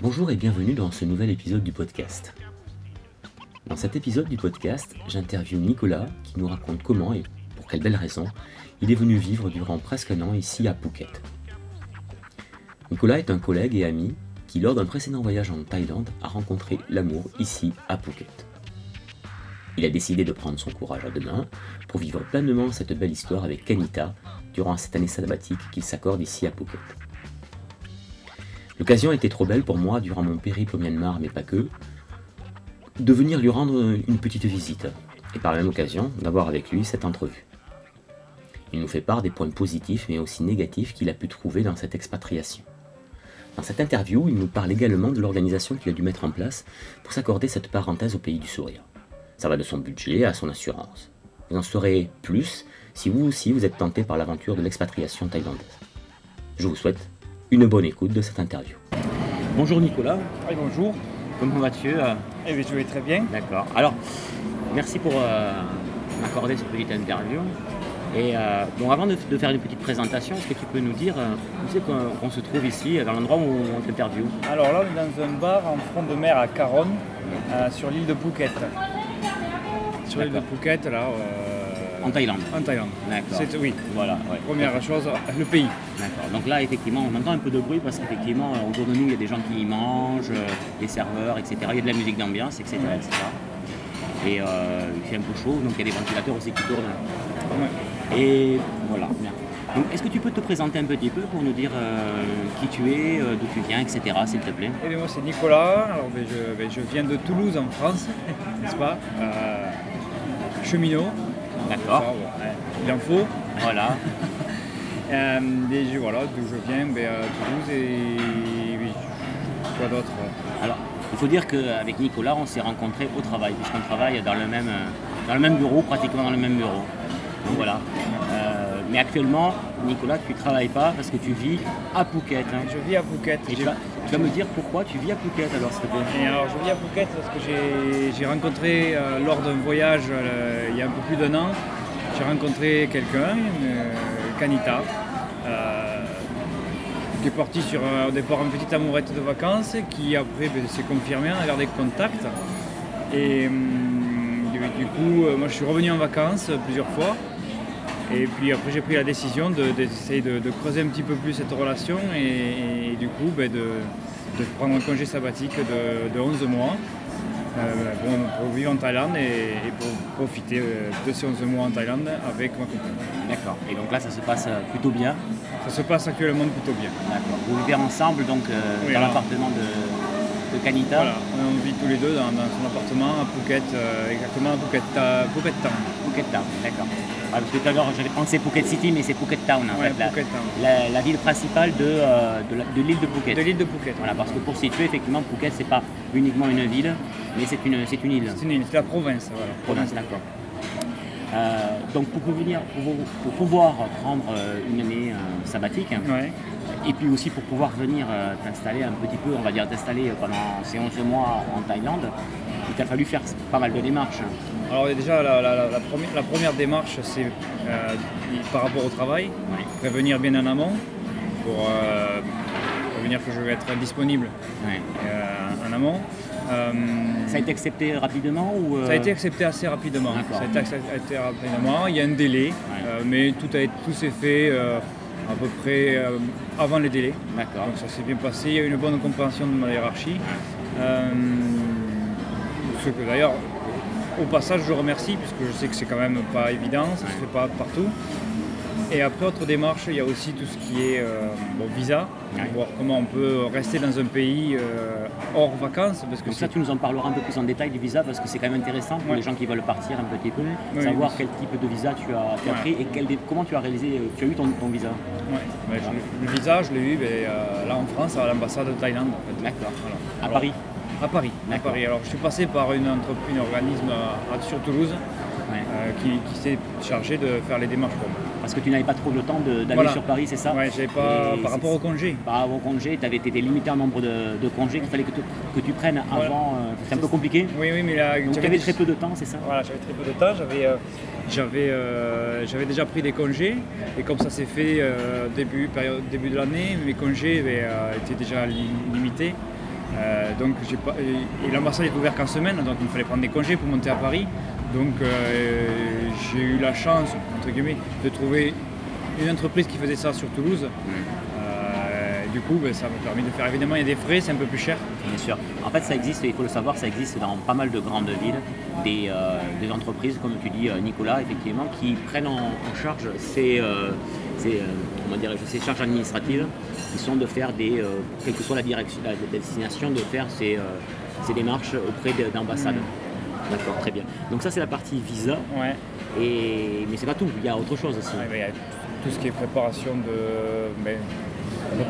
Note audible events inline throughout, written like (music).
Bonjour et bienvenue dans ce nouvel épisode du podcast. Dans cet épisode du podcast, j'interviewe Nicolas qui nous raconte comment et pour quelle belle raison il est venu vivre durant presque un an ici à Phuket. Nicolas est un collègue et ami qui, lors d'un précédent voyage en Thaïlande, a rencontré l'amour ici à Phuket. Il a décidé de prendre son courage à deux mains pour vivre pleinement cette belle histoire avec Kanita durant cette année sabbatique qu'il s'accorde ici à Phuket. L'occasion était trop belle pour moi durant mon périple au Myanmar, mais pas que, de venir lui rendre une petite visite, et par la même occasion d'avoir avec lui cette entrevue. Il nous fait part des points positifs mais aussi négatifs qu'il a pu trouver dans cette expatriation. Dans cette interview, il nous parle également de l'organisation qu'il a dû mettre en place pour s'accorder cette parenthèse au pays du sourire. Ça va de son budget à son assurance. Vous en saurez plus si vous aussi vous êtes tenté par l'aventure de l'expatriation thaïlandaise. Je vous souhaite une bonne écoute de cette interview. Bonjour Nicolas. Oui, bonjour. Comment vas-tu Eh bien, je vais très bien. D'accord. Alors, merci pour euh, m'accorder cette petite interview. Et euh, bon, avant de, de faire une petite présentation, est-ce que tu peux nous dire euh, où c'est qu'on qu'on se trouve ici, dans l'endroit où on t'interviewe Alors là, on est dans un bar en front de mer à Caron, euh, sur l'île de Phuket. Sur l'île de. Phuket, là, euh, En Thaïlande. en Thaïlande. D'accord. C'est- Oui, Voilà, ouais. première chose, le pays. D'accord. Donc là, effectivement, on entend un peu de bruit parce qu'effectivement, euh, autour de nous, il y a des gens qui mangent, euh, des serveurs, etc. Il y a de la musique d'ambiance, etc. etc. Et euh, il fait un peu chaud, donc il y a des ventilateurs aussi qui tournent. Ouais. Et voilà. bien. Donc, est-ce que tu peux te présenter un petit peu pour nous dire euh, qui tu es, euh, d'où tu viens, etc., s'il te plaît? Eh bien, moi, c'est Nicolas. Alors, ben, je, ben, je viens de Toulouse, en France, (laughs) n'est-ce pas? Cheminot. D'accord. Ouais, Il en faut. Voilà. (laughs) Euh, et je- voilà, d'où je viens, ben, à Toulouse et oui, quoi d'autre Alors, il faut dire qu'avec Nicolas, on s'est rencontrés au travail, puisqu'on travaille dans le même, euh, dans le même bureau, pratiquement dans le même bureau. Donc voilà. Euh, mais actuellement, Nicolas, tu ne travailles pas parce que tu vis à Phuket. hein. Je vis à Phuket. Et tu vas, tu vas me dire pourquoi tu vis à Phuket alors, s'il te plaît Et alors je vis à Phuket parce que j'ai- rencontré euh, lors d'un voyage euh, il y a un peu plus d'un an, j'ai rencontré quelqu'un, euh, Kanita, qui est parti sur au départ une petite amourette de vacances, qui après ben, s'est confirmée, on a gardé contact. Et hum, du du coup, moi je suis revenu en vacances plusieurs fois. Et puis après j'ai pris la décision de- d'essayer de, de creuser un petit peu plus cette relation et, et du coup ben, de, de prendre un congé sabbatique de, de 11 mois euh, pour, pour vivre en Thaïlande et, et pour profiter euh, de ces 11 mois en Thaïlande avec ma compagne. D'accord. Et donc là, ça se passe euh, plutôt bien. Ça se passe actuellement plutôt bien. D'accord. Vous vivez ensemble donc euh, Oui, dans l'appartement de, de Kanita. Voilà, on vit tous les deux dans, dans son appartement à Phuket, euh, exactement à Phuket, à Phuket Town. Phuket Town, d'accord. Ouais, parce que tout à l'heure, j'avais pensé Phuket City, mais c'est Phuket Town en Ouais, fait, la, Town. la- la ville principale de, euh, de l'île de Phuket. De l'île de Phuket. Voilà, parce que pour situer, effectivement, Phuket, c'est pas uniquement une ville, mais c'est une, c'est une île. C'est une île, c'est la province. Voilà. Province, d'accord. Euh, donc pour, pouvoir- pour, pour pouvoir prendre euh, une année euh, sabbatique, Ouais. Et puis aussi pour pouvoir venir euh, t'installer un petit peu, on va dire t'installer pendant ces 11 mois en Thaïlande, il t'a fallu faire pas mal de démarches. Alors déjà, la, la- la- la première, la première démarche, c'est euh, par rapport au travail, Ouais. prévenir bien en amont pour euh, prévenir que je vais être disponible Ouais. euh, en amont. Ça a été accepté rapidement ou ça a été accepté assez rapidement. Ça a été accepté rapidement. Il y a un délai, mais tout, a, tout s'est fait à peu près euh, avant les délais. D'accord. Donc ça s'est bien passé, il y a eu une bonne compréhension de ma hiérarchie. Euh, ce que d'ailleurs, au passage, je remercie, puisque je sais que c'est quand même pas évident, ça ne se fait pas partout. Et après, autre démarche, il y a aussi tout ce qui est euh, bon, visa, Ouais. voir comment on peut rester dans un pays euh, hors vacances, parce que Donc ça, tu nous en parleras un peu plus en détail du visa parce que c'est quand même intéressant pour Ouais. les gens qui veulent partir un petit peu, Oui, savoir oui. quel type de visa tu as, tu as Ouais. pris et quel comment tu as réalisé, euh, tu as eu ton, ton visa. Je- le visa, je l'ai eu ben, euh, là en France, à l'ambassade de Thaïlande. En fait. D'accord. Voilà. À Alors, Paris. À Paris. À. Paris. Alors, je suis passé par une entreprise, un organisme à- à- sur Toulouse qui s'est chargé de faire les démarches pour moi. Parce que tu n'avais pas trop le temps d'aller Voilà. sur Paris, c'est ça Ouais, j'avais pas Et par rapport au congé. Par rapport au congé, tu avais été limité en nombre de, de congés qu'il fallait que, tu- que tu prennes Voilà. avant. euh, c'est un peu compliqué. Oui, oui, mais là, Donc tu avais très peu de temps, c'est ça Voilà, j'avais très peu de temps. J'avais, euh, j'avais, euh, j'avais déjà pris des congés et comme ça s'est fait début, période, début de l'année, mes congés ben, étaient déjà li- limités. Donc j'ai pas, et, l'ambassade est ouverte qu'en semaine, donc il me fallait prendre des congés pour monter à Paris. Donc euh, j'ai eu la chance, entre guillemets, de trouver une entreprise qui faisait ça sur Toulouse. Mm. Euh, du coup, ben, ça m'a permis de faire. Évidemment, il y a des frais, c'est un peu plus cher. Bien sûr. En fait, ça existe, il faut le savoir, ça existe dans pas mal de grandes villes, des, euh, des entreprises, comme tu dis, Nicolas, effectivement, qui prennent en, en charge ces, ces, euh, comment dirais-je, ces charges administratives, qui sont de faire des, euh, quelle que soit la direction, la destination, de faire ces, euh, ces démarches auprès de- d'ambassades. D'accord, très bien. Donc ça, c'est la partie visa, Ouais. et, mais c'est pas tout, il y a autre chose aussi. Ouais, ben, il y a tout ce qui est préparation de. ben,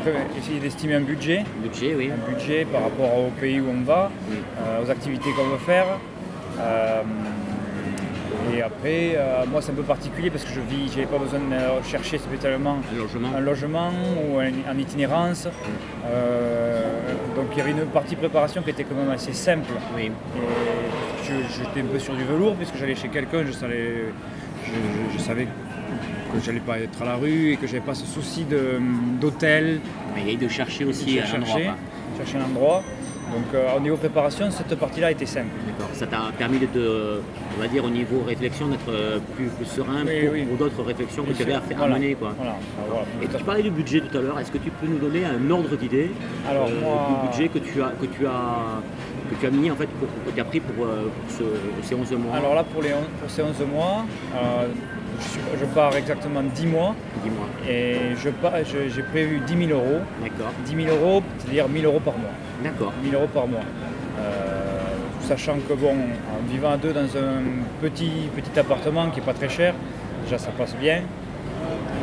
peu près essayer d'estimer un budget, Budget, oui. un budget par rapport au pays où on va, Oui. euh, aux activités qu'on veut faire. Euh, et après, euh, moi c'est un peu particulier parce que je vis, j'avais pas besoin de chercher spécialement Un logement. un logement ou un- en itinérance. Euh, donc il y avait une partie préparation qui était quand même assez simple. Oui. J'étais un peu sur du velours puisque j'allais chez quelqu'un, je savais, je, je- je savais que j'allais pas être à la rue et que j'avais pas ce souci d'hôtel, il y a de chercher de aussi un endroit. chercher un endroit. Donc euh, au niveau préparation, cette partie-là était simple. D'accord. Ça t'a permis de te, on va dire, au niveau réflexion, d'être euh, plus, plus serein Oui, pour, oui. pour d'autres réflexions que tu avais à, faire, à Voilà, mener. Quoi. voilà, voilà. Et tu parlais du budget tout à l'heure. Est-ce que tu peux nous donner un ordre d'idée Alors, euh, moi- du budget que tu as, que tu as, que tu as mis en fait, pour, que tu as pris pour, euh, pour ce- ces 11 mois? Alors là, pour, les, on- pour ces 11 mois, euh, je, pars exactement 10 mois Dis-moi. et je pars- je- j'ai prévu 10 000 euros. D'accord. 10 000 euros, c'est-à-dire 1000 euros par mois. D'accord. 1000 euros par mois. Euh, sachant que bon, en vivant à deux dans un petit, petit appartement qui n'est pas très cher, déjà ça passe bien.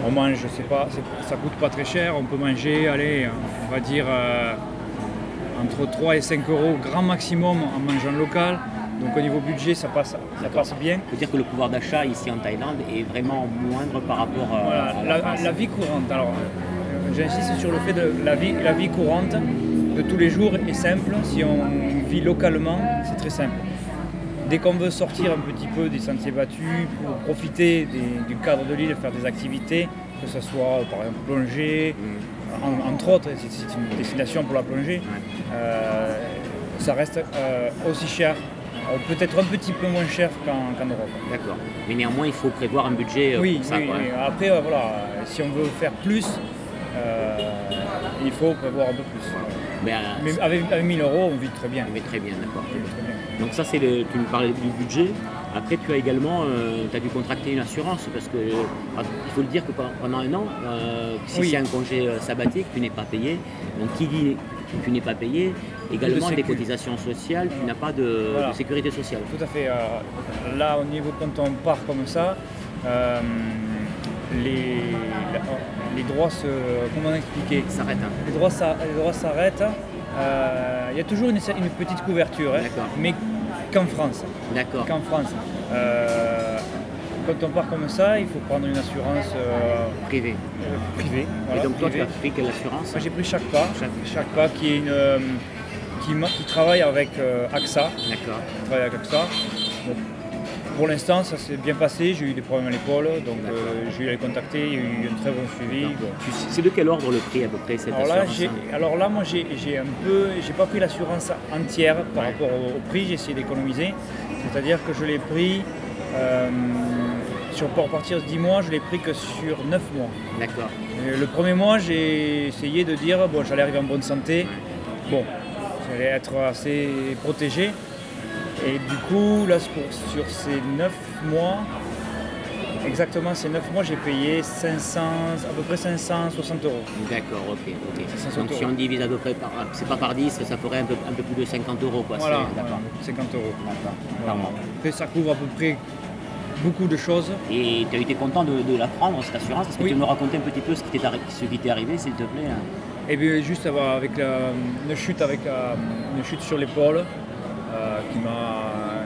On mange, je sais pas, ça coûte pas très cher, on peut manger, allez, on va dire euh, entre 3 et 5 euros grand maximum en mangeant local. Donc au niveau budget, ça passe, ça passe bien. Il faut dire que le pouvoir d'achat ici en Thaïlande est vraiment moindre par rapport euh, Voilà, à la, la, vie courante. Alors, j'insiste sur le fait de la vie, la vie courante de tous les jours est simple. Si on vit localement, c'est très simple. Dès qu'on veut sortir un petit peu des sentiers battus pour profiter des- du cadre de l'île, faire des activités, que ce soit par exemple plonger, Mm. en- entre autres, c'est une destination pour la plongée, euh, ça reste euh, aussi cher, euh, peut-être un petit peu moins cher qu'en Europe. D'accord. Mais néanmoins, il faut prévoir un budget Oui, pour ça. oui, après, voilà, si on veut faire plus, euh, il faut prévoir un peu plus. Mais, euh, Mais avec, avec 1000 euros, on vit très bien. très bien, d'accord. On vit très bien. Donc ça, c'est le, tu me parlais du budget. Après, tu as également, tu as dû contracter une assurance parce que ah, il faut le dire que pe- pendant un an, euh, si Oui. c'est un congé euh, sabbatique, tu n'es pas payé. Donc qui dit tu n'es pas payé, également des cotisations sociales, tu n'as pas de, Voilà. de sécurité sociale. Tout à fait. euh, là, au niveau quand on part comme ça, euh, les, les droits se. Comment expliquer? Ça s'arrête. hein. Les droits s'a- les droits s'arrêtent. Euh, Il y a toujours une, une petite couverture, hein, mais qu'en France. D'accord. Qu'en France. Euh, quand on part comme ça, il faut prendre une assurance euh, Privé. euh, privée. voilà, Et donc toi, tu privée. as pris quelle assurance Moi, j'ai pris chaque pas. Chaque- Chaque pas qui est une euh, qui, travaille avec euh, AXA. D'accord. qui travaille avec AXA. Donc, pour l'instant, ça s'est bien passé. J'ai eu des problèmes à l'épaule, donc euh, j'ai eu à les contacter. Il y a eu un très bon suivi. C'est de quel ordre le prix à peu près cette Alors là, assurance hein alors là, moi, j'ai, un peu, j'ai pas pris l'assurance entière par Ouais. rapport au, au prix. J'ai essayé d'économiser, c'est-à-dire que je l'ai pris euh, sur pour partir de 10 mois, je l'ai pris que sur 9 mois. D'accord. Et le premier mois, j'ai essayé de dire bon, j'allais arriver en bonne santé, bon, j'allais être assez protégé. Et du coup, là, sur ces 9 mois, exactement ces 9 mois, j'ai payé 500, à peu près 560 euros. D'accord, ok. ok. 500 Donc si on divise à peu près par, c'est pas par 10, ça ferait un peu, un peu plus de 50 euros quoi. Voilà, c'est- d'accord. voilà, 50 euros. D'accord. Voilà. Par mois. Après, ça couvre à peu près beaucoup de choses. Et tu as été content de, de la prendre cette assurance? Est-ce que Oui. tu peux me raconter un petit peu ce qui t'est arri- ce qui t'est arrivé s'il te plaît? Et bien juste avoir avec la, une chute avec une chute sur l'épaule qui m'a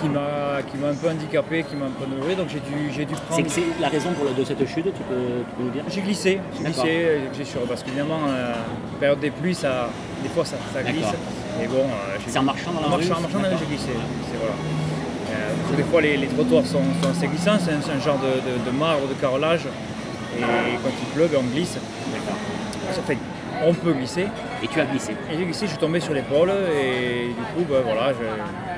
qui m'a qui m'a un peu handicapé, qui m'a un peu doué, donc j'ai dû j'ai dû prendre. c'est la raison pour le- de cette chute, tu peux, tu peux nous dire? J'ai glissé, j'ai glissé, euh, j'ai sur parce qu'évidemment euh, période des pluies ça des fois ça, ça glisse. Et bon euh, C'est en marchant dans la en rue marchant, en marchant, D'accord. j'ai glissé. Voilà. Euh, des fois les, les trottoirs sont, sont assez glissants, c'est un, genre de, de- de marbre, de carrelage. Et quand il pleut, ben, on glisse. Ça fait, on peut glisser. Et tu as glissé Et j'ai glissé, je suis tombé sur l'épaule et du coup, ben, voilà,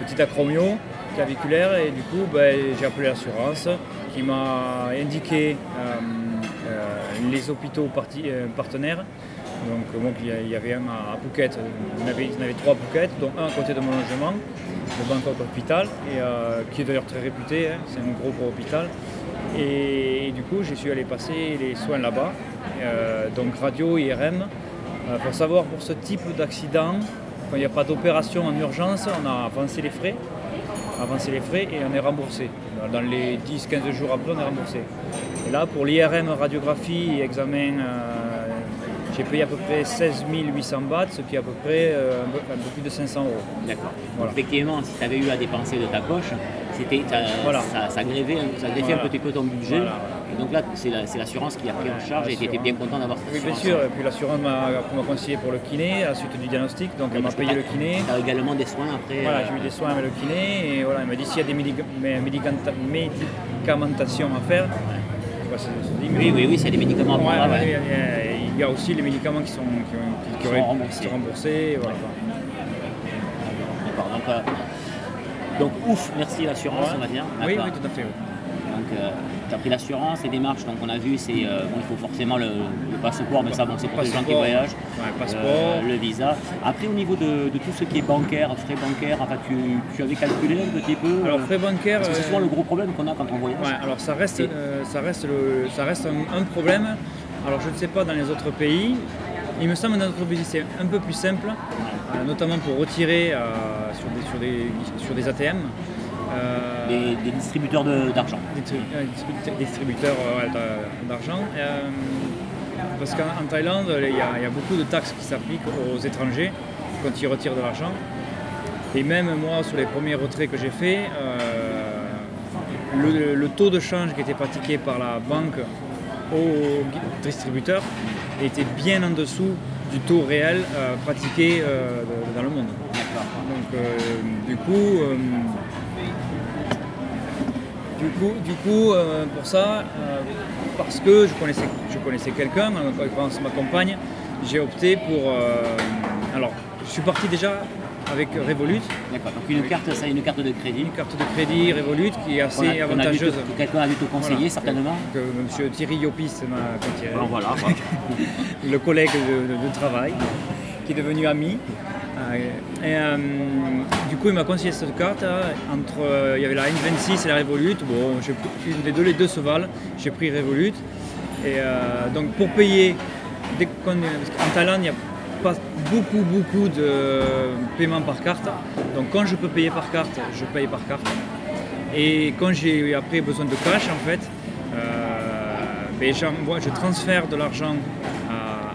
petit acromio claviculaire et du coup, ben, j'ai appelé l'assurance qui m'a indiqué euh, euh, les hôpitaux euh, partenaires. Donc il y avait un à Phuket, il y avait, avait trois Phuket, dont un à côté de mon logement, le Bangkok Hospital, et, qui est d'ailleurs très réputé, hein, c'est un gros gros hôpital. Et, du coup, j'ai su aller passer les soins là-bas, donc radio, IRM. Pour savoir pour ce type d'accident, quand il n'y a pas d'opération en urgence, on a avancé les frais avancer les frais et on est remboursé. Dans les 10-15 jours après, on est remboursé. Et là, pour l'IRM radiographie et examen, euh, j'ai payé à peu près 16 800 bahts, ce qui est à peu près euh, un, peu, plus de 500 euros. D'accord. Effectivement, si tu avais eu à dépenser de ta poche, c'était, ça, ça, grévait, ça un petit peu ton budget. Et donc là, c'est l'assurance qui a pris en charge et tu étais bien content d'avoir cette Oui, bien sûr. Et puis l'assurance m'a conseillé pour le kiné à la suite du diagnostic. Donc elle m'a payé le kiné. Tu as également des soins après Voilà, euh, j'ai eu des soins avec le kiné. Et voilà, elle m'a dit s'il y a des médicamentations à faire. oui, oui, oui, c'est des médicaments à prendre. il y a aussi les médicaments qui sont, qui, remboursés. Voilà. D'accord. Donc, euh, donc ouf, merci l'assurance, on va dire. Oui, oui, tout à fait. Euh, tu as pris l'assurance, les démarches, donc on a vu, c'est euh, bon, il faut forcément le, passeport, mais ça bon, c'est pour les gens qui voyagent. passeport. Euh, le visa. Après au niveau de, tout ce qui est bancaire, frais bancaires, enfin, tu, avais calculé un petit peu Alors frais bancaires. c'est souvent le gros problème qu'on a quand on voyage. alors ça reste, ça reste, ça reste un, problème. Alors je ne sais pas dans les autres pays. Il me semble que dans notre pays c'est un peu plus simple, notamment pour retirer sur, des, sur, des, sur des ATM. Euh, des, distributeurs d'argent. Des, distributeurs d'argent. Euh, parce qu'en Thaïlande, il y, a, beaucoup de taxes qui s'appliquent aux étrangers quand ils retirent de l'argent. Et même moi, sur les premiers retraits que j'ai faits, euh, le, taux de change qui était pratiqué par la banque aux distributeurs était bien en dessous du taux réel pratiqué dans le monde. Donc, du coup, du coup, du coup euh, pour ça, euh, parce que je connaissais, je connaissais quelqu'un, l'occurrence ma compagne, j'ai opté pour. Euh, alors, je suis parti déjà avec Revolut. D'accord, donc une carte, ça, une carte de crédit. Une carte de crédit Revolut qui est assez avantageuse. Quelqu'un a dû te conseiller certainement. Que M. Thierry Yopis m'a conseillé. (laughs) voilà, le collègue de, travail, qui est devenu ami. Et, du coup, il m'a conseillé cette carte. Hein, entre, euh, il y avait la N26 et la Revolut. Bon, j'ai pris les deux, les deux se valent. J'ai pris Revolut. Et euh, donc, pour payer, en Thaïlande, il n'y a pas beaucoup, beaucoup de paiements par carte. Donc, quand je peux payer par carte, je paye par carte. Et quand j'ai après besoin de cash, en fait, euh, ben, je transfère de l'argent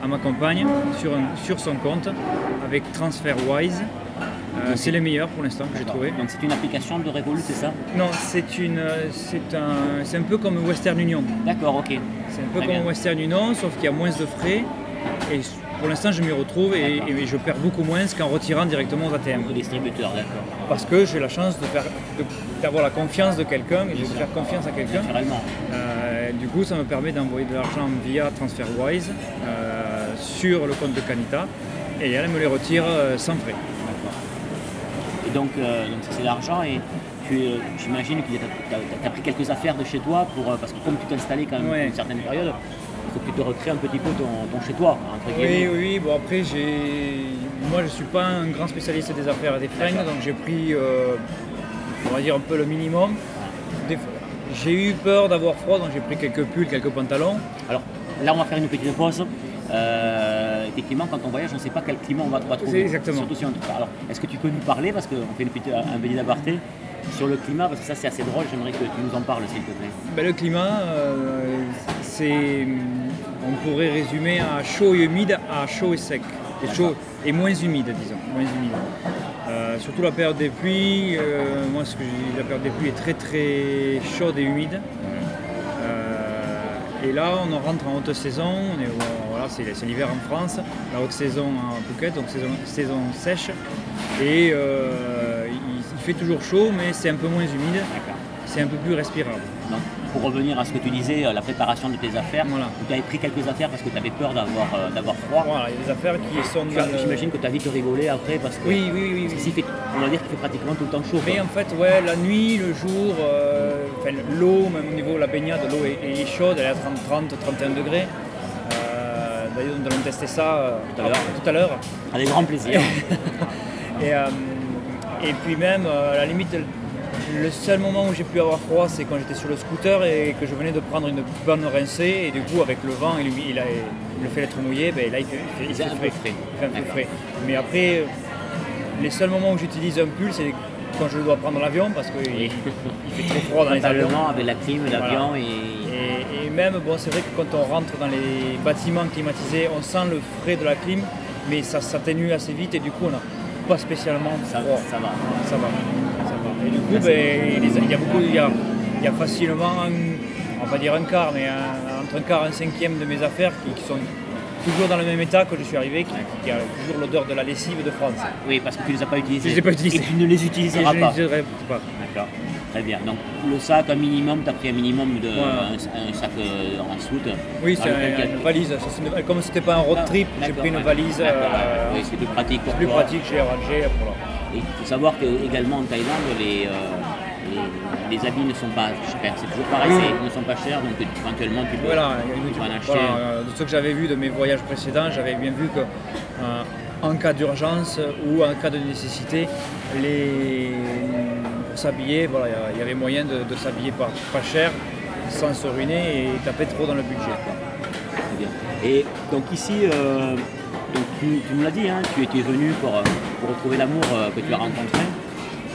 à, ma compagne sur, sur son compte avec TransferWise. Euh, c'est le meilleur pour l'instant que j'ai trouvé. Donc c'est une application de Revolut, c'est ça? Non, c'est une, c'est un, c'est un peu comme Western Union. D'accord, ok. C'est un peu comme Western Union, sauf qu'il y a moins de frais. Et pour l'instant, je m'y retrouve et, je perds beaucoup moins qu'en retirant directement aux ATM. Au distributeur, d'accord. Parce que j'ai la chance de faire, d'avoir la confiance de quelqu'un et de faire confiance à quelqu'un. Euh, du coup, ça me permet d'envoyer de l'argent via TransferWise euh, sur le compte de Canita et elle me les retire euh, sans frais. Donc, euh, donc ça c'est l'argent et euh, j'imagine que tu as, pris quelques affaires de chez toi pour, euh, parce que comme tu t'es installé quand même pour une certaine période, il faut que tu te recrées un petit peu ton, chez toi. oui, oui, bon après j'ai. Moi je ne suis pas un grand spécialiste des affaires et des fringues, donc j'ai pris on va dire un peu le minimum. J'ai eu peur d'avoir froid, donc j'ai pris quelques pulls, quelques pantalons. Alors là on va faire une petite pause. Euh, effectivement, quand on voyage, on ne sait pas quel climat on va, trouver. Exactement. Surtout si on... Alors, est-ce que tu peux nous parler, parce qu'on fait une petite, un petit aparté, sur le climat, parce que ça c'est assez drôle, j'aimerais que tu nous en parles s'il te plaît. Ben, le climat, euh, c'est. On pourrait résumer à chaud et humide à chaud et sec. Et, chaud, et moins humide, disons. Moins humide. Euh, surtout la période des pluies, moi ce que la période des pluies est très très chaude et humide. et là on rentre en haute saison, on est, c'est l'hiver en France, la haute saison en Phuket, donc saison, sèche. Et euh, il, fait toujours chaud, mais c'est un peu moins humide. C'est un peu plus respirable. pour revenir à ce que tu disais, euh, la préparation de tes affaires, Voilà. tu avais pris quelques affaires parce que tu avais peur d'avoir euh, froid. Voilà, il y a des affaires qui sont le- J'imagine que tu as vite rigolé après parce que Oui, oui, oui. fait- on va dire qu'il fait pratiquement tout le temps chaud. quoi. Mais en fait, ouais, la nuit, le jour, euh, l'eau, même au niveau de la baignade, l'eau est, est chaude, elle est à 30, 30 31 degrés. D'ailleurs, nous allons tester ça Tout à l'heure. Avec grand plaisir. (laughs) Et, euh, et puis même, euh, à la limite, le seul moment où j'ai pu avoir froid, c'est quand j'étais sur le scooter et que je venais de prendre une bonne rincée. Et du coup, avec le vent et le fait d'être mouillé, ben, là, il fait, il fait- il C'est fait un peu frais. frais. Il fait un peu D'accord. frais. Mais après, euh, les seuls moments où j'utilise un pull, c'est quand je dois prendre l'avion parce qu'il Oui. il fait trop froid dans les avions. Avec la clim, l'avion Voilà. et. Et, et même, bon, c'est vrai que quand on rentre dans les bâtiments climatisés, on sent le frais de la clim, mais ça s'atténue assez vite et du coup, on n'a pas spécialement Ça, froid. ça va. Ça va. Ça va. Et du coup, ben, il y a beaucoup, il y a, il y a facilement, un, on va pas dire un quart, mais un- entre un quart et un cinquième de mes affaires qui, qui sont toujours dans le même état que je suis arrivé, qui, qui a toujours l'odeur de la lessive de France. Oui, parce que tu ne les as pas utilisés. Je les ai pas utilisés. Et tu ne les Et utiliseras je pas. n'utiliserai pas. D'accord. Très bien. Donc le sac, un minimum, tu as pris un minimum de Voilà. un, un sac euh, en soute. Oui, c'est un- une valise. Une- Comme c'était pas un road Ah, trip, j'ai pris une valise. Euh. Oui, c'est plus pratique pour plus toi. pratique, j'ai rangé. Voilà. Et il faut savoir que également en Thaïlande, les, euh, les, les habits ne sont pas chers. C'est toujours pareil, ils ne sont pas chers, donc éventuellement tu peux, Voilà, tu peux en acheter. voilà, euh, de ce que j'avais vu de mes voyages précédents, j'avais bien vu que euh, en cas d'urgence ou en cas de nécessité, les, pour s'habiller, voilà, il y avait moyen de, de s'habiller pas, pas cher, sans se ruiner et taper trop dans le budget. quoi. Très bien. Et donc ici, euh, donc tu, tu nous l'as dit, hein, tu étais venu pour, euh, pour retrouver l'amour euh, que tu as rencontré.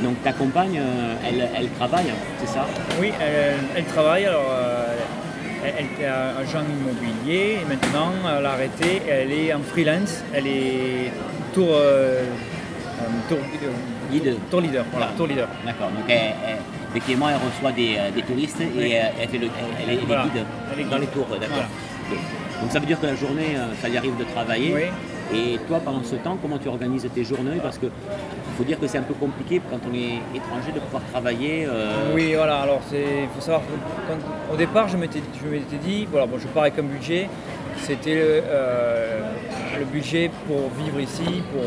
Donc ta compagne, euh, elle, elle travaille, c'est ça? Oui, elle, elle travaille, alors euh, elle, elle était agent immobilier et maintenant elle a arrêté, elle est en freelance, elle est tour, euh, tour, Guide. tour leader. Voilà, Voilà. tour leader. D'accord. Donc elle- elle- effectivement, elle reçoit des, des touristes et Oui. elle, fait le, elle, est Voilà. guide dans les tours. D'accord. Voilà. Donc ça veut dire que la journée, ça lui arrive de travailler. Oui. Et toi, pendant ce temps, comment tu organises tes journées? Parce que faut dire que c'est un peu compliqué quand on est étranger de pouvoir travailler. euh, Oui, voilà, alors il faut savoir quand- au départ, je m'étais je m'étais dit, voilà, bon, je pars avec un budget, c'était euh, le budget pour vivre ici, pour,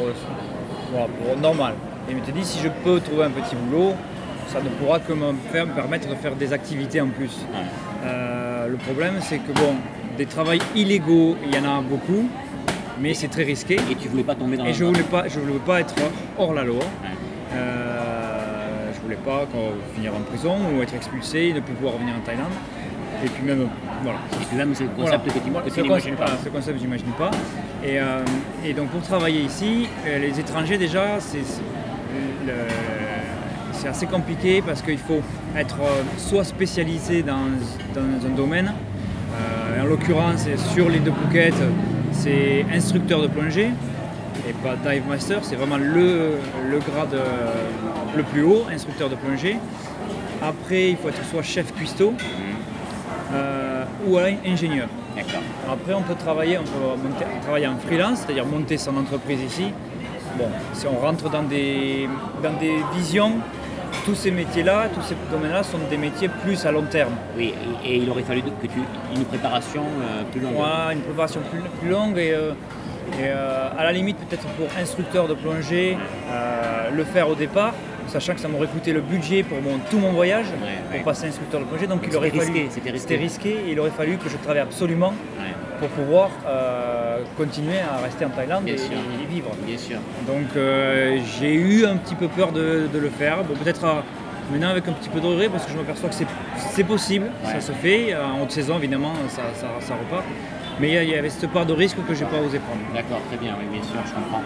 voilà, pour normal. Et je m'étais dit, si je peux trouver un petit boulot, ça ne pourra que me, faire, me permettre de faire des activités en plus. ouais. Euh, le problème, c'est que bon, des travails illégaux, il y en a beaucoup, mais c'est très risqué. Et tu voulais pas tomber dans Et je dans- voulais pas, je voulais pas être hors la loi. Ouais. Euh, je voulais pas quand- finir en prison ou être expulsé, ne plus pouvoir revenir en Thaïlande. Et puis même, voilà. C'est le Voilà. concept que tu, Voilà, n'imagines concept- pas. ce concept, j'imagine pas. Et, euh, et donc pour travailler ici, euh, les étrangers déjà, c'est assez compliqué parce qu'il faut être euh, soit spécialisé dans, dans un domaine, euh, en l'occurrence sur l'île de Phuket, c'est instructeur de plongée et pas dive master, c'est vraiment le, le grade euh, le plus haut, instructeur de plongée. Après, il faut être soit chef cuistot euh, ou alors ingénieur. Après, on peut travailler, on peut monter- travailler en freelance, c'est-à-dire monter son entreprise ici. Bon, si on rentre dans des, dans des visions, tous ces métiers-là, tous ces domaines-là sont des métiers plus à long terme. Oui, et, et il aurait fallu que tu une préparation euh, plus longue. Voilà, une préparation plus, plus longue et, euh, et, euh, à la limite peut-être pour instructeur de plongée, le faire au départ, sachant que ça m'aurait coûté le budget pour mon- tout mon voyage Ouais, pour ouais. passer instructeur de plongée. Donc il aurait fallu, risqué, c'était risqué. risqué et il aurait fallu que je travaille absolument Ouais, pour pouvoir euh, continuer à rester en Thaïlande et, vivre. bien sûr. Donc euh, j'ai eu un petit peu peur de, de le faire. Bon, peut-être euh, maintenant avec un petit peu de regret parce que je m'aperçois que c'est- possible, Ouais. ça se fait. En haute saison, évidemment, ça, ça, ça repart. Mais il y avait cette part de risque que j'ai pas osé prendre. D'accord, très bien, oui, bien sûr, je comprends.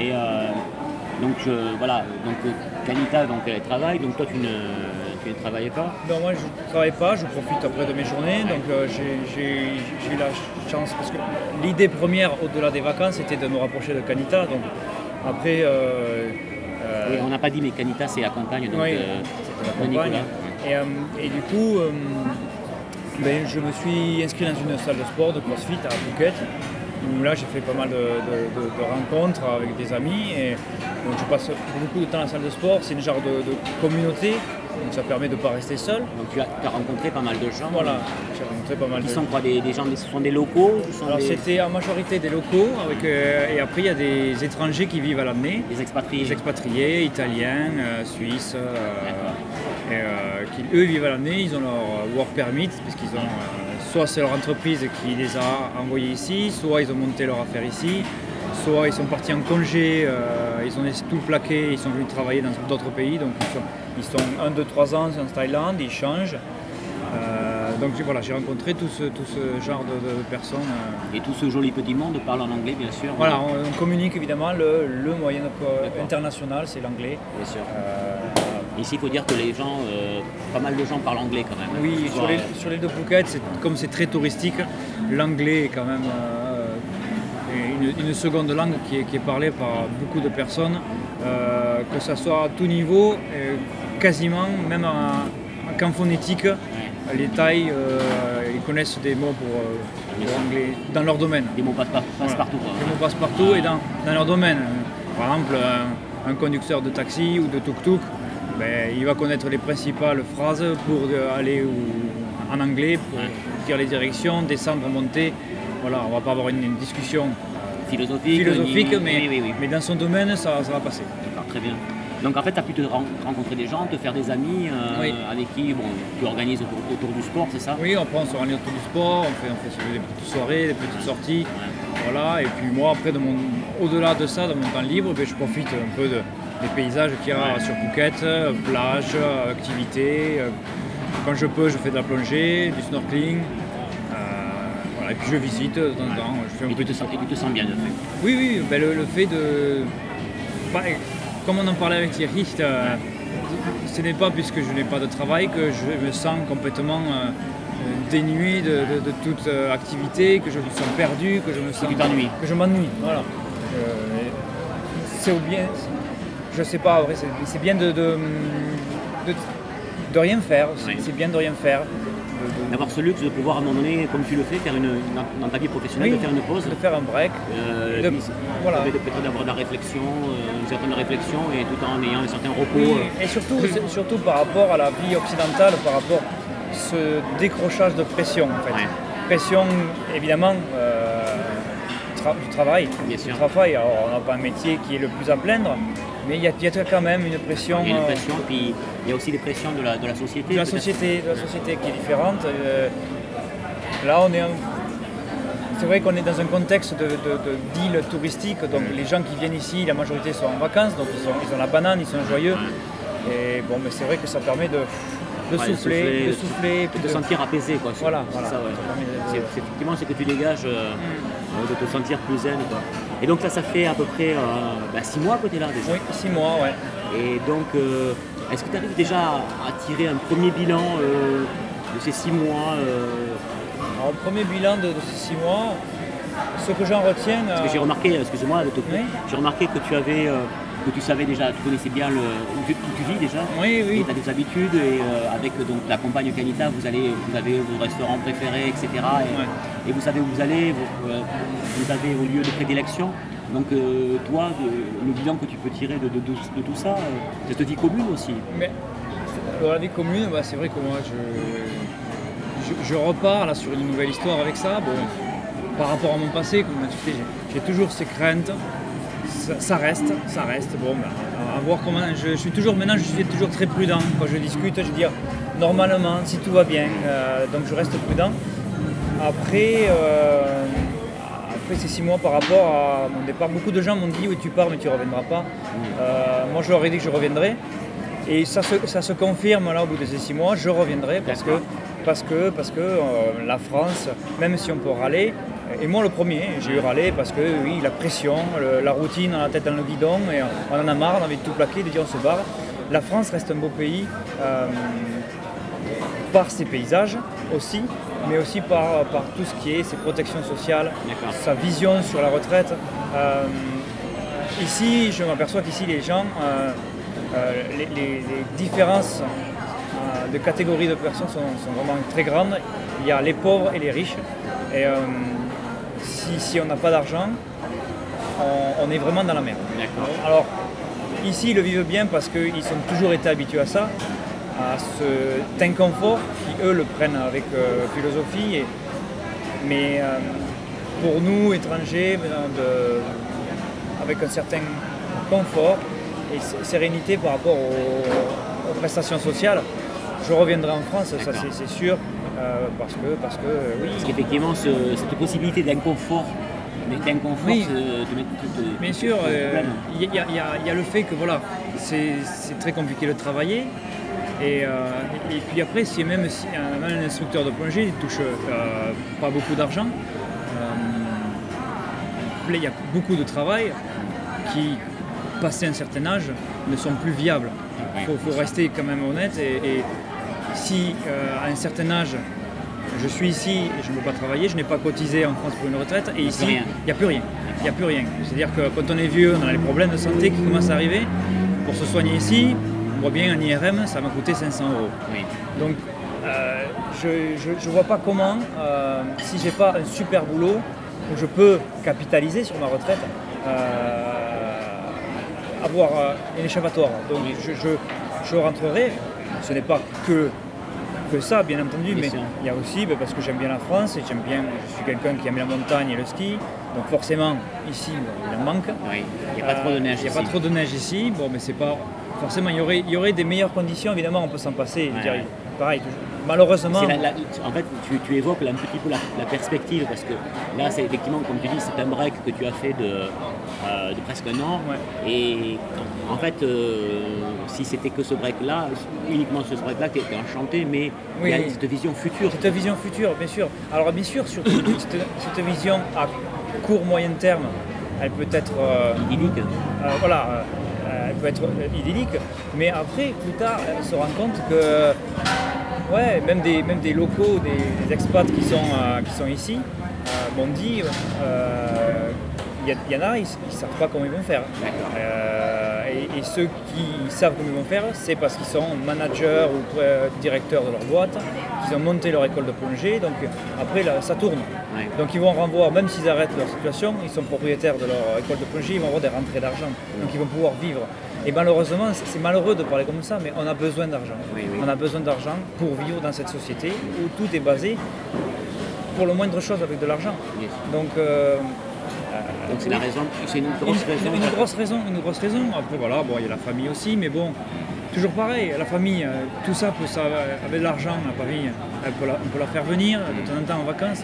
Et euh, donc je- voilà, donc Kanita donc elle travaille, donc toi tu ne, tu ne travaillais pas? Non, moi je ne travaille pas, je profite après de mes journées. Donc euh, j'ai- eu la chance parce que l'idée première au-delà des vacances c'était de me rapprocher de Canita. Donc après. euh, euh, Oui, on n'a pas dit, mais Kanita c'est la compagne donc, Oui, la. Et, et du coup, ben, je me suis inscrit dans une salle de sport de CrossFit à Phuket. Là, j'ai fait pas mal de, de- de- de rencontres avec des amis. Et donc, je passe beaucoup de temps à la salle de sport. C'est une genre de communauté donc ça permet de ne pas rester seul. Donc tu as, rencontré pas mal de gens. Voilà, j'ai rencontré pas mal Qui de sont quoi des, des gens, ce sont des locaux Alors des, c'était en majorité des locaux, avec, euh, et après il y a des étrangers qui vivent à l'année, des expatriés. Des expatriés, italiens, euh, suisses, euh, et, qui eux vivent à l'année, ils ont leur work permit, parce qu'ils ont, soit c'est leur entreprise qui les a envoyés ici, soit ils ont monté leur affaire ici, soit ils sont partis en congé, euh, ils ont laissé tout plaqué, ils sont venus travailler dans d'autres pays, donc ils sont, ils sont 1, 2, 3 ans en Thaïlande, ils changent. Euh, donc voilà, j'ai rencontré tout ce, tout ce genre de, de personnes. euh. Et tout ce joli petit monde parle en anglais, bien sûr. Voilà, on, on communique évidemment, le, le moyen international c'est l'anglais. Bien sûr. Ici, il faut dire que les gens, euh, pas mal de gens parlent anglais quand même. Oui, sur les, euh, sur l'île de Phuket, comme c'est très touristique, l'anglais est quand même euh, une, une seconde langue qui est, qui est parlée par beaucoup de personnes, euh, que ce soit à tout niveau, quasiment, même en, qu'en phonétique, les Thaïs, euh, ils connaissent des mots pour, euh, pour anglais dans leur domaine. Des mots passe, passe Voilà. partout. Quoi. Les mots passent partout et dans, dans leur domaine. Par exemple, un, un conducteur de taxi ou de tuk-tuk, ben, il va connaître les principales phrases pour aller ou- en anglais, pour Ouais. dire les directions, descendre, monter. Voilà, on va pas avoir une, une discussion Philosophique. philosophique, ni- mais, Oui, oui, oui. mais dans son domaine, ça, ça va passer. D'accord, très bien. Donc en fait, tu as pu te ren- rencontrer des gens, te faire des amis euh, Oui. avec qui bon, tu organises autour, autour du sport, c'est ça? Oui, après on se autour du sport, on fait, on fait des petites soirées, des petites sorties. Voilà, et puis moi, après, de mon, au-delà de ça, de mon temps libre, ben, je profite un peu de- des paysages qu'il y a sur Phuket, euh, plage, euh, activités. Quand je peux, je fais de la plongée, du snorkeling. Et puis je visite de temps en temps. Je fais un Et tu, te sens, et tu te sens bien de fait. oui, oui, ben le, le fait de. pas- comme on en parlait avec Thierry, euh, ce n'est pas puisque je n'ai pas de travail que je me sens complètement euh, dénué de, de- de toute euh, activité, que je me sens perdu, que je me sens. Que je m'ennuie, voilà. C'est bien. Je sais pas, c'est bien de, de, rien faire. C'est Oui. c'est bien de rien faire. D'avoir ce luxe de pouvoir à un moment donné, comme tu le fais, faire une, dans ta vie professionnelle, oui, de faire une pause. de faire un break. Euh, de- puis, voilà. de- Peut-être d'avoir de la réflexion, euh, une certaine réflexion, et tout en ayant un certain repos. Oui, euh, et surtout, surtout par rapport à la vie occidentale, par rapport à ce décrochage de pression en fait. Ouais. Pression évidemment euh, tra- du travail. Bien sûr. Du travail. Alors, on n'a pas un métier qui est le plus à plaindre, mais il y, a- il y a quand même une pression, Il y a une euh, pression, puis il y a aussi des pressions de la, de la société. de la société, de la société qui est différente. Euh, là, on est un- c'est vrai qu'on est dans un contexte de, de- touristique, donc les gens qui viennent ici, la majorité sont en vacances, donc ils, sont- ils ont la banane, ils sont joyeux. Et bon, mais c'est vrai que ça permet de, de Ouais, souffler, de souffler, de sentir apaisé. Quoi. C'est- Voilà, voilà. ça, ouais. C'est- effectivement ce que tu dégages, euh, euh, de te sentir plus zen. Quoi. Et donc là, ça fait à peu près 6 mois que tu es là déjà. Oui, six mois, ouais. Et donc, euh, est-ce que tu arrives déjà à, à tirer un premier bilan euh, de ces 6 mois euh, Alors, premier bilan de, de ces six mois, ce que j'en retiens. Parce que euh, j'ai remarqué, excuse-moi couper, Oui. j'ai remarqué que tu avais, euh, que tu savais déjà, tu connaissais bien le, où, tu, où tu vis déjà. Oui, oui. Tu as des habitudes et euh, avec donc, la compagne Canita, vous, allez, vous avez vos restaurants préférés, etc. Et, Ouais. et vous savez où vous allez, vous, euh, vous avez vos lieux de prédilection. Donc euh, toi, de- le bilan que tu peux tirer de, de- de- de tout ça, cette vie commune aussi. Mais dans la vie commune, bah, c'est vrai que moi, je, je, je repars là sur une nouvelle histoire avec ça. Bon, par rapport à mon passé, comme j'ai toujours ces craintes. Ça, ça reste, ça reste. Bon, bah, à voir comment. Je, je suis toujours maintenant, je suis toujours très prudent quand je discute. Je dis normalement, si tout va bien, euh, donc je reste prudent. Après, euh, après ces six mois par rapport à mon départ, beaucoup de gens m'ont dit oui tu pars mais tu ne reviendras pas. Euh, moi je leur ai dit que je reviendrai. Et ça se, ça se confirme là au bout de ces six mois, je reviendrai parce que, parce que, parce que la France, même si on peut râler, et moi le premier, j'ai eu râler parce que oui, la pression, le- la routine, on a la tête dans le guidon, et on en a marre, on a envie de tout plaquer, de dire on se barre. La France reste un beau pays euh, par ses paysages aussi, mais aussi par, par tout ce qui est ses protections sociales, sa vision sur la retraite. Euh, ici, je m'aperçois qu'ici, les gens, euh, les, les- les différences de catégories de personnes sont, sont vraiment très grandes. Il y a les pauvres et les riches. Et si, si on n'a pas d'argent, on, on est vraiment dans la merde. Alors, ici, ils le vivent bien parce qu'ils ont toujours été habitués à ça. à cet inconfort qui, eux, le prennent avec euh, philosophie. Et, mais euh, pour nous, étrangers, de, avec un certain confort et sérénité par rapport aux, prestations sociales, je reviendrai en France, ça c'est sûr, euh, parce que, parce que oui. Parce qu'effectivement, cette possibilité d'inconfort d'inconfort oui. Bien sûr, il y, a le fait que voilà, c'est très compliqué de travailler. Et, euh, et, puis après, si même si un, instructeur de plongée ne touche euh, pas beaucoup d'argent, il y a beaucoup de travail qui, passé un certain âge, ne sont plus viables. Il faut, rester quand même honnête. Et, si à un certain âge, je suis ici et je ne peux pas travailler, je n'ai pas cotisé en France pour une retraite, et ici, il n'y a plus rien. Il n'y a plus rien. C'est-à-dire que quand on est vieux, on a les problèmes de santé qui commencent à arriver. Pour se soigner ici, on voit bien un IRM, ça m'a coûté 500 euros. Donc, euh, je ne vois pas comment, euh, si j'ai pas un super boulot, où je peux capitaliser sur ma retraite, euh, avoir un échappatoire. Donc, je, je rentrerai. Ce n'est pas que que ça, bien entendu, mais il y a aussi, ben, parce que j'aime bien la France et j'aime bien, je suis quelqu'un qui aime la montagne et le ski, donc forcément, ici, il en manque. il n'y a pas trop de neige Il n'y a pas trop de neige ici, bon, mais c'est pas. Forcément, il y, aurait, il y aurait des meilleures conditions, évidemment, on peut s'en passer. pareil, malheureusement. en fait, tu, évoques un petit peu la, perspective, parce que là, c'est effectivement, comme tu dis, c'est un break que tu as fait de, euh, de presque un an. Et en fait, euh, si c'était que ce break-là, uniquement ce break-là, tu étais enchanté, mais il y a cette vision future. Cette vision future, bien sûr. Alors, bien sûr, surtout, (coughs) cette, vision à court, moyen terme, elle peut être. Euh, idyllique. voilà elle peut être idyllique, mais après, plus tard, elle se rend compte que ouais, même, des, même des locaux, des, expats qui sont, qui sont ici, m'ont dit il y, en a, ils ne savent pas comment ils vont faire. Euh, et, ceux qui savent comment ils vont faire, c'est parce qu'ils sont managers ou euh, directeurs de leur boîte, qu'ils ont monté leur école de plongée, donc après là, ça tourne. Donc ils vont renvoyer, même s'ils arrêtent leur situation, ils sont propriétaires de leur école de plongée, ils vont avoir des rentrées d'argent, donc ils vont pouvoir vivre. Et malheureusement, c'est malheureux de parler comme ça, mais on a besoin d'argent. On a besoin d'argent pour vivre dans cette société où tout est basé pour le moindre chose avec de l'argent. Donc euh, donc c'est la raison, c'est une grosse raison. Une, grosse raison, une grosse raison. Après voilà, bon, il y a la famille aussi, mais bon, toujours pareil, la famille, euh, tout ça, peut, ça avec de l'argent à Paris, on peut, la, faire venir de temps en temps en vacances.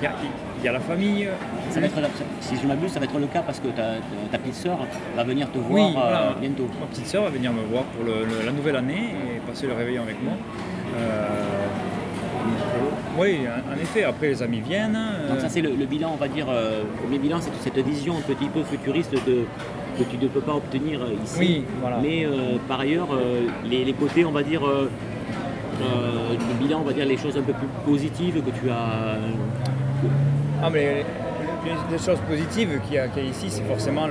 Il y a, la famille. Ça va être, si je m'abuse, ça va être le cas parce que ta, petite sœur va venir te voir euh, bientôt. Ma petite sœur va venir me voir pour la nouvelle année et passer le réveillon avec moi. Euh, oui, en effet, après les amis viennent. Donc ça c'est le, bilan, on va dire, euh, le premier bilan, c'est cette vision un petit peu futuriste de, que tu ne peux pas obtenir euh, ici. Oui, voilà. Mais euh, par ailleurs, les, côtés, on va dire, le bilan, on va dire les choses un peu plus positives que tu as. Ah mais les, choses positives qu'il y, a ici, c'est forcément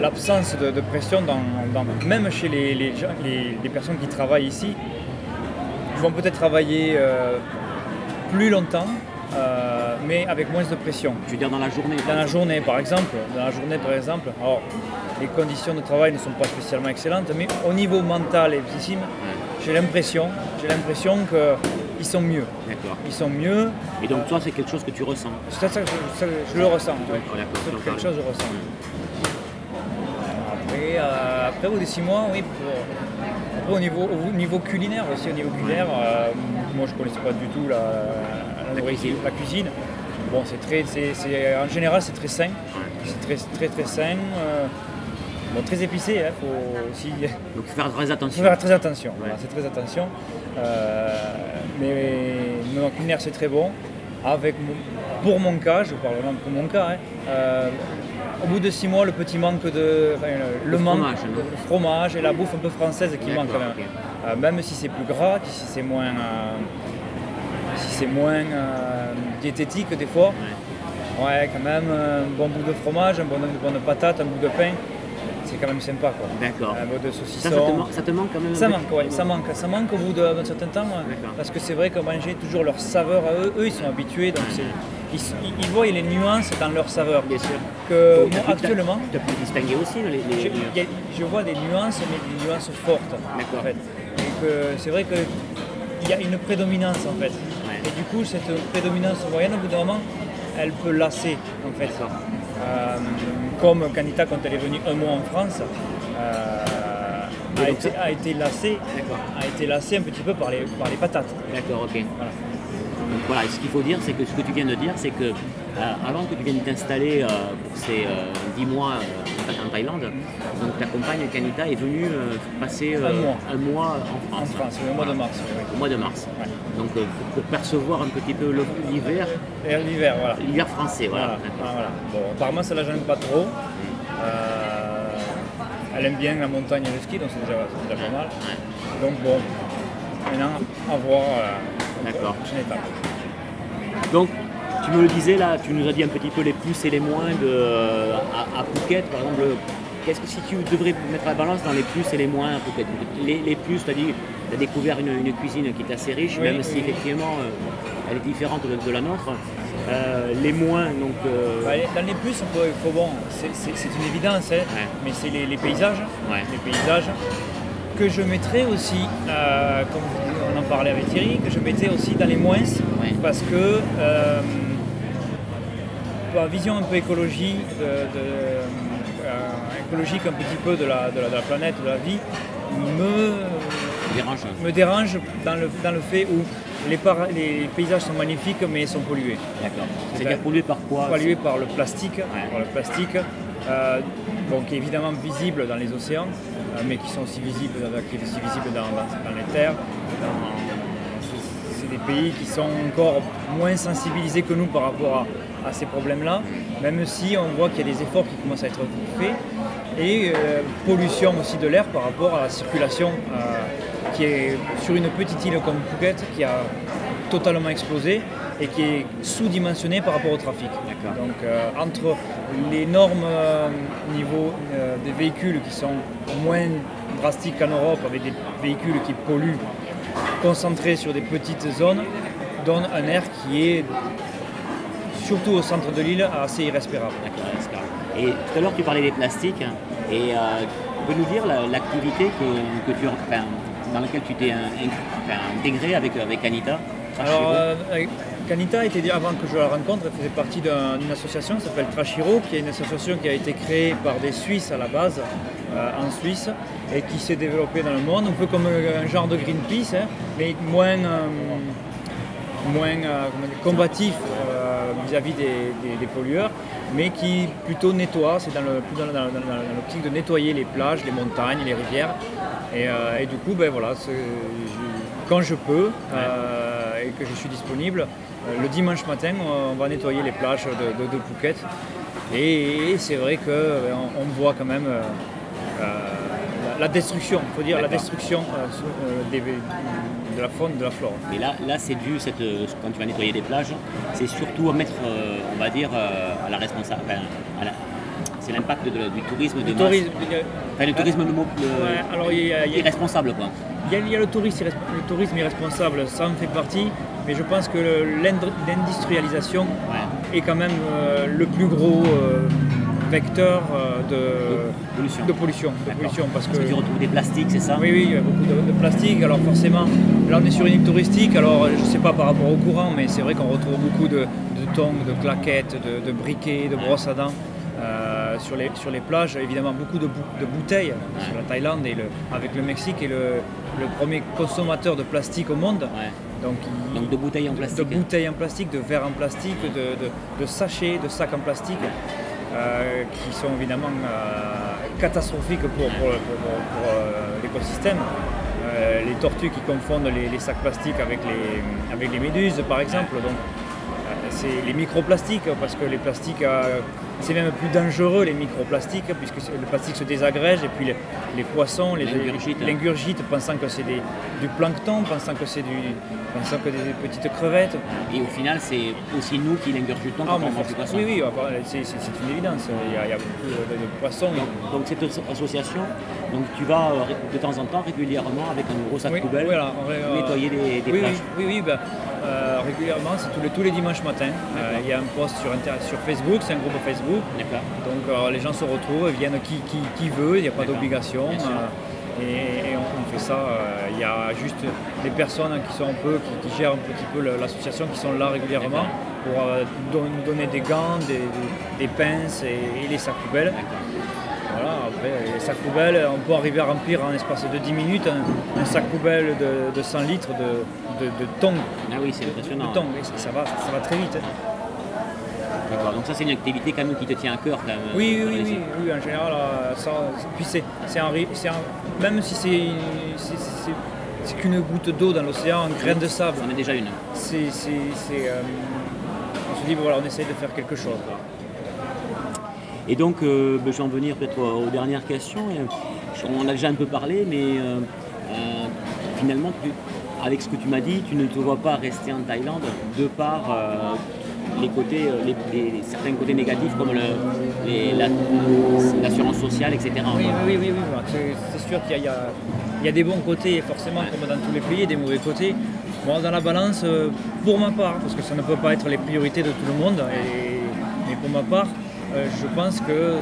l'absence de, pression, dans, même chez les, les, personnes qui travaillent ici. Ils vont peut-être travailler plus longtemps, euh, mais avec moins de pression. Tu veux dire dans la journée Dans la journée, par exemple. Dans la journée, par exemple. Alors, les conditions de travail ne sont pas spécialement excellentes, mais au niveau mental et psychique, j'ai l'impression, j'ai l'impression qu'ils sont mieux. D'accord. Ils sont mieux. Et donc toi, c'est quelque chose que tu ressens ça, je, le ressens. c'est quelque chose que je ressens. Après, euh, après, au bout des six mois, oui, au niveau, au niveau culinaire aussi, au niveau culinaire, euh, moi je ne connaissais pas du tout la, la, cuisine. Bon, c'est très, c'est, en général c'est très sain, c'est très très très sain. Euh, bon, très épicé, hein, faut aussi. Donc faire très (laughs) attention. faire très attention, c'est très attention. Euh, mais mon culinaire c'est très bon. Avec pour mon cas, je parle vraiment pour mon cas, hein, au bout de six mois, le petit manque de. le, fromage, fromage et la bouffe un peu française qui manque quand même. Euh, même si c'est plus gras, si c'est moins. Euh, si c'est moins euh, diététique des fois. Ouais. quand même, un bon bout de fromage, un bon, une bonne patate, un bout de pain c'est quand même sympa quoi. D'accord. Un bout de saucisson. Ça, te, manque quand même Ça manque, ouais, ça manque. Ça manque au bout d'un certain temps. Parce que c'est vrai qu'on manger toujours leur saveur à eux. Eux, ils sont habitués, donc c'est ils, voient les nuances dans leur saveur. Bien sûr. Que moi, actuellement. Tu as pu distinguer aussi les, Je, vois des nuances, mais des nuances fortes. D'accord. En fait. c'est vrai qu'il y a une prédominance en fait. Et du coup, cette prédominance moyenne, au bout d'un moment, elle peut lasser en fait. Euh, comme Canita, quand elle est venue un mois en France, euh, a, été, a été lassée, a été lassée un petit peu par les, par les patates. D'accord, ok. Voilà. Donc voilà, ce qu'il faut dire, c'est que ce que tu viens de dire, c'est que euh, avant que tu viennes t'installer euh, pour ces euh, 10 mois en Thaïlande, donc ta compagne Kanita est venue passer un mois. en France. En France, au mois de mars. Au mois de mars. Donc pour, percevoir un petit peu l'hiver. L'hiver, voilà. L'hiver français, voilà. voilà. Bon, apparemment ça la gêne pas trop. elle aime bien la montagne et le ski, donc c'est déjà, déjà pas mal. Donc bon, maintenant à voir. D'accord. Donc, tu me le disais là, tu nous as dit un petit peu les plus et les moins de, à, Phuket, par exemple. Qu'est-ce que si tu devrais mettre la balance dans les plus et les moins à Phuket? Les, plus, tu as dit, tu as découvert une, cuisine qui est assez riche, même si effectivement euh, elle est différente de, la nôtre. Euh, les moins, donc. Euh, bah, dans les plus, faut, bon, c'est une évidence, hein, mais c'est les, paysages. Les paysages que je mettrais aussi, comme en parlait avec Thierry, que je mettais aussi dans les moins, parce que euh, vision un peu écologie, euh, écologique un petit peu de la, de la, planète, de la vie, me dérange, me dérange dans, le, dans le fait où les, les, paysages sont magnifiques mais sont pollués. D'accord. C'est-à-dire pollués par quoi Pollués par le plastique, par le plastique euh, qui est évidemment visible dans les océans, euh, mais qui sont aussi visibles, qui est aussi visible dans, dans, les terres. C'est des pays qui sont encore moins sensibilisés que nous par rapport à, ces problèmes-là, même si on voit qu'il y a des efforts qui commencent à être faits. Et euh, pollution aussi de l'air par rapport à la circulation qui est sur une petite île comme Phuket qui a totalement explosé et qui est sous-dimensionné par rapport au trafic. Donc euh, entre les normes euh, au niveau euh, des véhicules qui sont moins drastiques qu'en Europe, avec des véhicules qui polluent concentrés sur des petites zones, donne un air qui est, surtout au centre de l'île, assez irrespirable. Et tout à l'heure tu parlais des plastiques, et tu peux nous dire l'activité que, tu, dans laquelle tu t'es intégré avec, avec Anita alors, Kanita était avant que je la rencontre, elle faisait partie d'une association qui s'appelle Trashiro, qui est une association qui a été créée par des Suisses à la base, euh, en Suisse, et qui s'est développée dans le monde, un peu comme un genre de Greenpeace, hein, mais moins, euh, moins euh, combatif vis-à-vis des, pollueurs, mais qui plutôt nettoie, c'est dans l'optique de nettoyer les plages, les montagnes, les rivières. Et, du coup, ben voilà, quand je peux et que je suis disponible, euh, le dimanche matin, on va nettoyer les plages de, de, Phuket. Et, c'est vrai qu'on euh, on voit quand même euh, la, destruction, il faut dire la destruction de la faune, de la flore. Mais là, là c'est dû, cette, quand tu vas nettoyer les plages, c'est surtout à mettre, on va dire, à la responsable. C'est l'impact du tourisme de tourisme, le tourisme alors, irresponsable quoi. Il y, a, le, tourisme, le tourisme irresponsable, ça en fait partie, mais je pense que l'industrialisation est quand même euh, le plus gros euh, vecteur euh, de, pollution. De pollution, parce, que, tu retrouves des plastiques, c'est ça? Oui, oui, il y a beaucoup de, plastique. Alors forcément, là on est sur une île touristique, alors je ne sais pas par rapport au courant, mais c'est vrai qu'on retrouve beaucoup de, de tongs, de claquettes, de, briquets, de brosses à dents. Sur, les, sur les plages, évidemment beaucoup de, bouteilles sur la Thaïlande et le, avec le Mexique et le, le premier consommateur de plastique au monde. Donc, de bouteilles en plastique. De bouteilles en plastique, de verres en plastique, de, sachets, de sacs en plastique, euh, qui sont évidemment euh, catastrophiques pour, euh, l'écosystème. les tortues qui confondent les, sacs plastiques avec les, avec les méduses, par exemple. Donc, c'est les microplastiques, parce que les plastiques c'est même plus dangereux les microplastiques puisque le plastique se désagrège et puis les, poissons les l'ingurgitent pensant que c'est du plancton, pensant que c'est du pensant que des petites crevettes. Et au final c'est aussi nous qui l'ingurgitons ah, quand on mange du poisson. Oui, oui, c'est, une évidence. Il y a, beaucoup de, poissons. Donc, cette association, donc tu vas euh, de temps en temps régulièrement avec un gros sac poubelle nettoyer des, des plages. Oui, oui, ben, euh, régulièrement, c'est tous les, tous les dimanches matins. Euh, il y a un post sur, sur Facebook, c'est un groupe Facebook. Donc euh, les gens se retrouvent, viennent qui, qui, veut, il n'y a pas d'obligation. Et, on, fait ça. Il y a juste des personnes qui sont un peu, qui, gèrent un petit peu l'association, qui sont là régulièrement pour euh, donner des gants, des, pinces et, les sacs poubelles. Voilà, après, les sacs poubelles, on peut arriver à remplir en espace de 10 minutes un, sac poubelle de, 100 litres de, de, Ah oui, c'est impressionnant. ça, va, ça va très vite. Hein. D'accord, donc ça c'est une activité quand même qui te tient à cœur quand même. Oui, oui, oui, oui, en général, euh, ça, puis c'est, un, même si c'est, qu'une goutte d'eau dans l'océan, une graine de sable. On est déjà une. C'est, euh, on se dit, voilà, on essaye de faire quelque chose. Et donc, euh, ben, je vais en venir peut-être aux, dernières questions. On en a déjà un peu parlé, mais finalement, avec ce que tu m'as dit, tu ne te vois pas rester en Thaïlande de par les côtés, euh, certains côtés négatifs comme l'assurance sociale, etc. Oui, oui, oui, c'est sûr qu'il y, a des bons côtés, forcément, comme dans tous les pays, et des mauvais côtés. Bon, dans la balance, euh, pour ma part, parce que ça ne peut pas être les priorités de tout le monde, mais pour ma part, euh, je pense que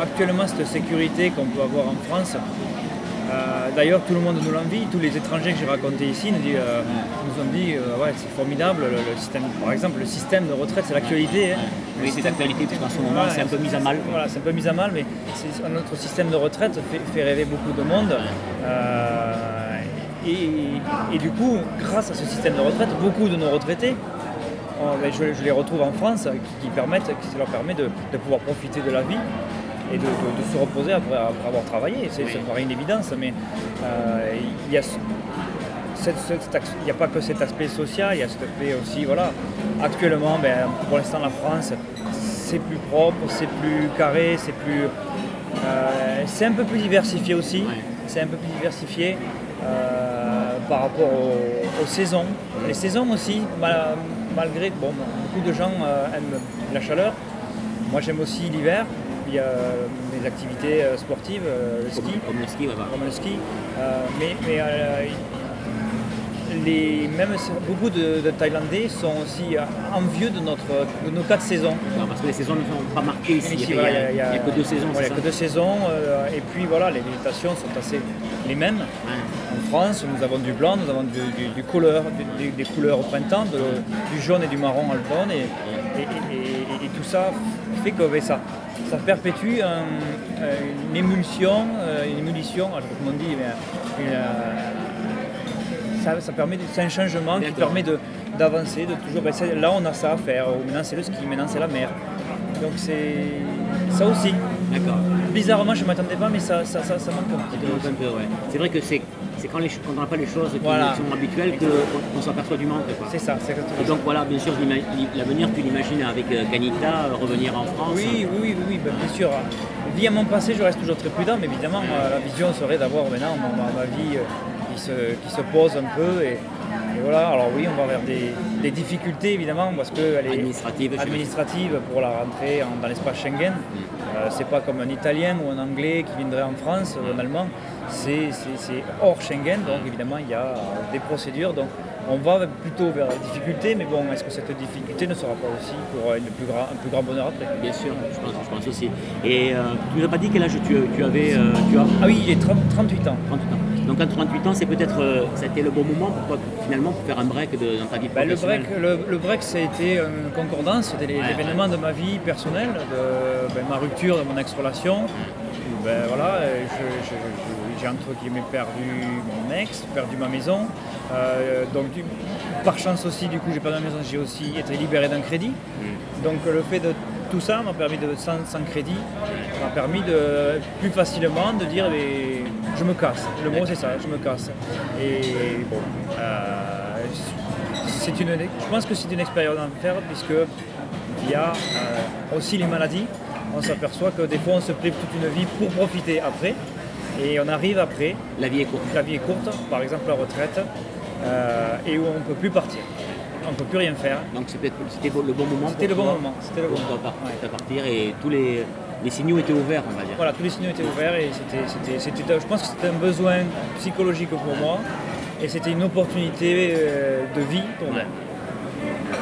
actuellement, cette sécurité qu'on peut avoir en France, euh, d'ailleurs, tout le monde nous l'envie. Tous les étrangers que j'ai racontés ici nous, euh, ont dit ouais, c'est formidable. Le, système, par exemple, le système de retraite, c'est l'actualité. Hein. Oui, c'est l'actualité, parce qu'en ce moment, c'est un peu mis à mal. Voilà, c'est un peu mis à mal, mais notre système de retraite fait, rêver beaucoup de monde. Et, du coup, grâce à ce système de retraite, beaucoup de nos retraités, ben, je, les retrouve en France, qui, permettent, qui leur permet de pouvoir profiter de la vie et de, se reposer après, avoir travaillé. C'est paraît une évidence, mais euh, il n'y a, pas que cet aspect social, il y a cet aspect aussi, voilà, actuellement, ben, pour l'instant la France, c'est plus propre, c'est plus carré, c'est plus... Euh, c'est un peu plus diversifié aussi, c'est un peu plus diversifié euh, par rapport aux, saisons. Les saisons aussi, malgré, bon, beaucoup de gens aiment la chaleur, moi j'aime aussi l'hiver, il y a mes activités euh, sportives, euh, le ski. Comme, le ski, Comme le ski. Euh, mais, mais les, même beaucoup de, Thaïlandais sont aussi envieux de, notre, de nos quatre saisons. parce que les saisons ne sont pas marquées ici. il n'y a, que deux saisons. il y a que deux saisons. et puis voilà, les végétations sont assez les mêmes. En France, nous avons du blanc, nous avons du, couleur, des couleurs au printemps, du jaune et du marron à l'automne. Et, et, tout ça fait que ben, ça, ça perpétue euh, une émulsion, euh, une émulsion, je sais pas comment on dit, mais euh, ça, permet, c'est un changement qui permet d'avancer, de, toujours. Ben, là, on a ça à faire. Maintenant, c'est le ski, maintenant, c'est la mer. Donc, c'est ça aussi. D'accord. Bizarrement, je ne m'attendais pas, mais ça, ça, ça, ça manque un petit peu. C'est vrai que c'est c'est quand, on n'a pas les choses qui sont habituelles qu'on s'aperçoit du manque. C'est ça, c'est Et donc voilà, bien sûr, l'avenir, tu l'imagines avec Canita, euh, revenir en France Oui, oui, oui, ben, bien sûr. Via mon passé, je reste toujours très prudent, mais évidemment, euh, la vision serait d'avoir maintenant ma, vie euh, qui, se, qui se pose un peu. Et, voilà, alors oui, on va vers des, difficultés évidemment parce qu'elle est administrative, pour la rentrée dans l'espace Schengen. Mm. c'est pas comme un Italien ou un Anglais qui viendrait en France ou un Allemand c'est hors Schengen, donc évidemment il y a des procédures. Donc on va plutôt vers la difficulté, mais bon, est-ce que cette difficulté ne sera pas aussi pour une plus grand, un plus grand bonheur après? Bien sûr, je pense, je pense aussi. Et euh, tu nous as pas dit quel âge tu, tu avais euh, tu as? Ah oui, j'ai 38 ans. 38 ans. Donc à 38 ans, c'est peut-être euh, c'était le bon moment pour toi finalement pour faire un break de, dans ta vie ben, professionnelle. le break, le, break, ça a été une concordance, c'était l'événement de ma vie personnelle, de ben, ma rupture de mon ex-relation. Ben, voilà, j'ai entre guillemets perdu mon ex, perdu ma maison. Euh, donc par chance aussi, du coup, j'ai perdu ma maison, j'ai aussi été libéré d'un crédit. Mm. Donc le fait de tout ça m'a permis de sans, crédit, m'a permis de plus facilement de dire je me casse. Le mot c'est ça, je me casse. Et bon, euh, c'est une, je pense que c'est une expérience à faire puisque il y a euh, aussi les maladies on s'aperçoit que des fois on se prive toute une vie pour profiter après. Et on arrive après. La vie est courte. La vie est courte, par exemple la retraite, euh, et où on ne peut plus partir. On ne peut plus rien faire. Donc c'était le bon moment C'était le bon moment. C'était le bon moment. partir et tous les, signaux étaient ouverts, on va dire. Voilà, tous les signaux étaient ouverts et c'était, je pense que c'était un besoin psychologique pour moi et c'était une opportunité euh, de vie pour moi.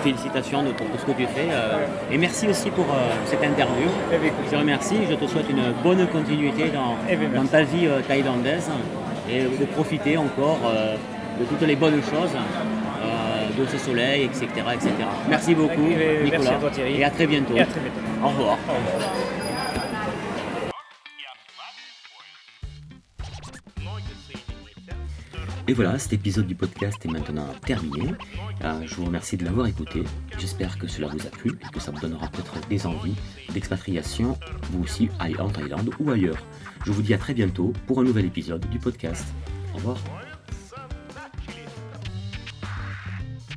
félicitations de- pour tout ce que tu fais. euh, et merci aussi pour euh, cette interview. Eh bien, Je te remercie, je te souhaite une bonne continuité dans, Eh bien, dans ta vie thaïlandaise et de profiter encore de toutes les bonnes choses, de ce soleil, etc., etc. Merci beaucoup, merci Nicolas, à toi, Thierry. et à très bientôt. Et à très bientôt. Au revoir. Au revoir. Et voilà, cet épisode du podcast est maintenant terminé. Euh, je vous remercie de l'avoir écouté. J'espère que cela vous a plu et que ça vous donnera peut-être des envies d'expatriation, vous aussi, en Thaïlande ou ailleurs. Je vous dis à très bientôt pour un nouvel épisode du podcast. Au revoir.